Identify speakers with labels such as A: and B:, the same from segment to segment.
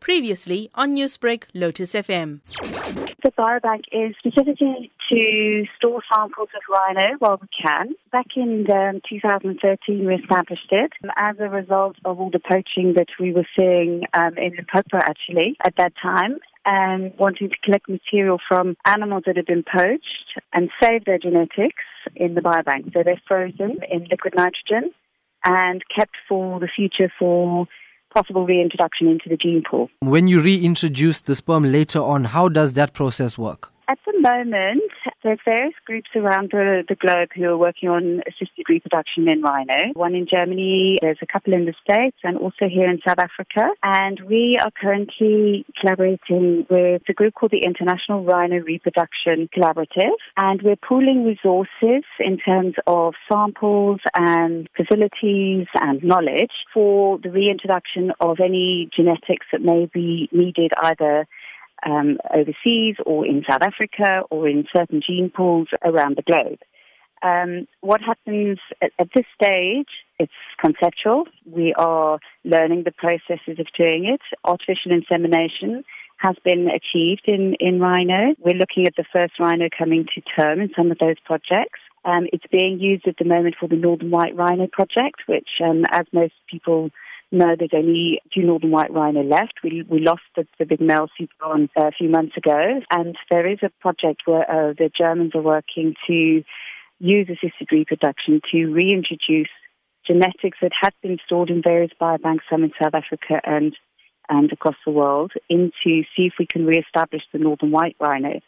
A: Previously on Newsbreak, Lotus FM.
B: The biobank is specifically to store samples of rhino while we can. Back in um, 2013, we established it as a result of all the poaching that we were seeing um, in Limpopo, actually, at that time. And wanting to collect material from animals that had been poached and save their genetics in the biobank. So they're frozen in liquid nitrogen and kept for the future for possible reintroduction into the gene pool.
C: When you reintroduce the sperm later on, how does that process work?
B: At the moment, there's various groups around the, the globe who are working on assisted reproduction in rhino. One in Germany, there's a couple in the States, and also here in South Africa. And we are currently collaborating with a group called the International Rhino Reproduction Collaborative. And we're pooling resources in terms of samples and facilities and knowledge for the reintroduction of any genetics that may be needed either um, overseas or in South Africa or in certain gene pools around the globe. Um, what happens at, at, this stage, it's conceptual. We are learning the processes of doing it. Artificial insemination has been achieved in, in rhino. We're looking at the first rhino coming to term in some of those projects. Um, it's being used at the moment for the Northern White Rhino project, which, um, as most people no, there's only two northern white rhino left. We we lost the, the big male Seaborn uh, a few months ago, and there is a project where uh, the Germans are working to use assisted reproduction to reintroduce genetics that had been stored in various biobanks, some in South Africa and and across the world, into see if we can reestablish the northern white rhino.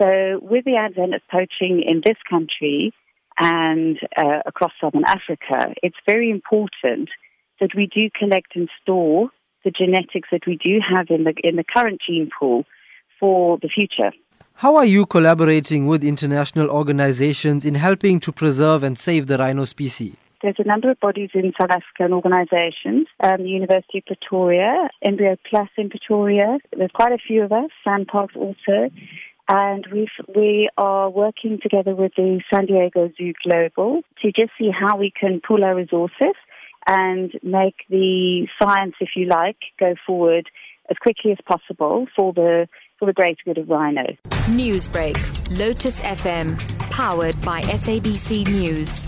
B: So, with the advent of poaching in this country and uh, across southern Africa, it's very important that we do collect and store the genetics that we do have in the in the current gene pool for the future.
C: How are you collaborating with international organizations in helping to preserve and save the rhino species?
B: There's a number of bodies in South African organizations, um, the University of Pretoria, Embryo Plus in Pretoria. There's quite a few of us, SANParks also. And we we are working together with the San Diego Zoo Global to just see how we can pool our resources and make the science, if you like, go forward as quickly as possible for the for the greater good of rhino.
D: Newsbreak, Lotus FM, powered by SABC News.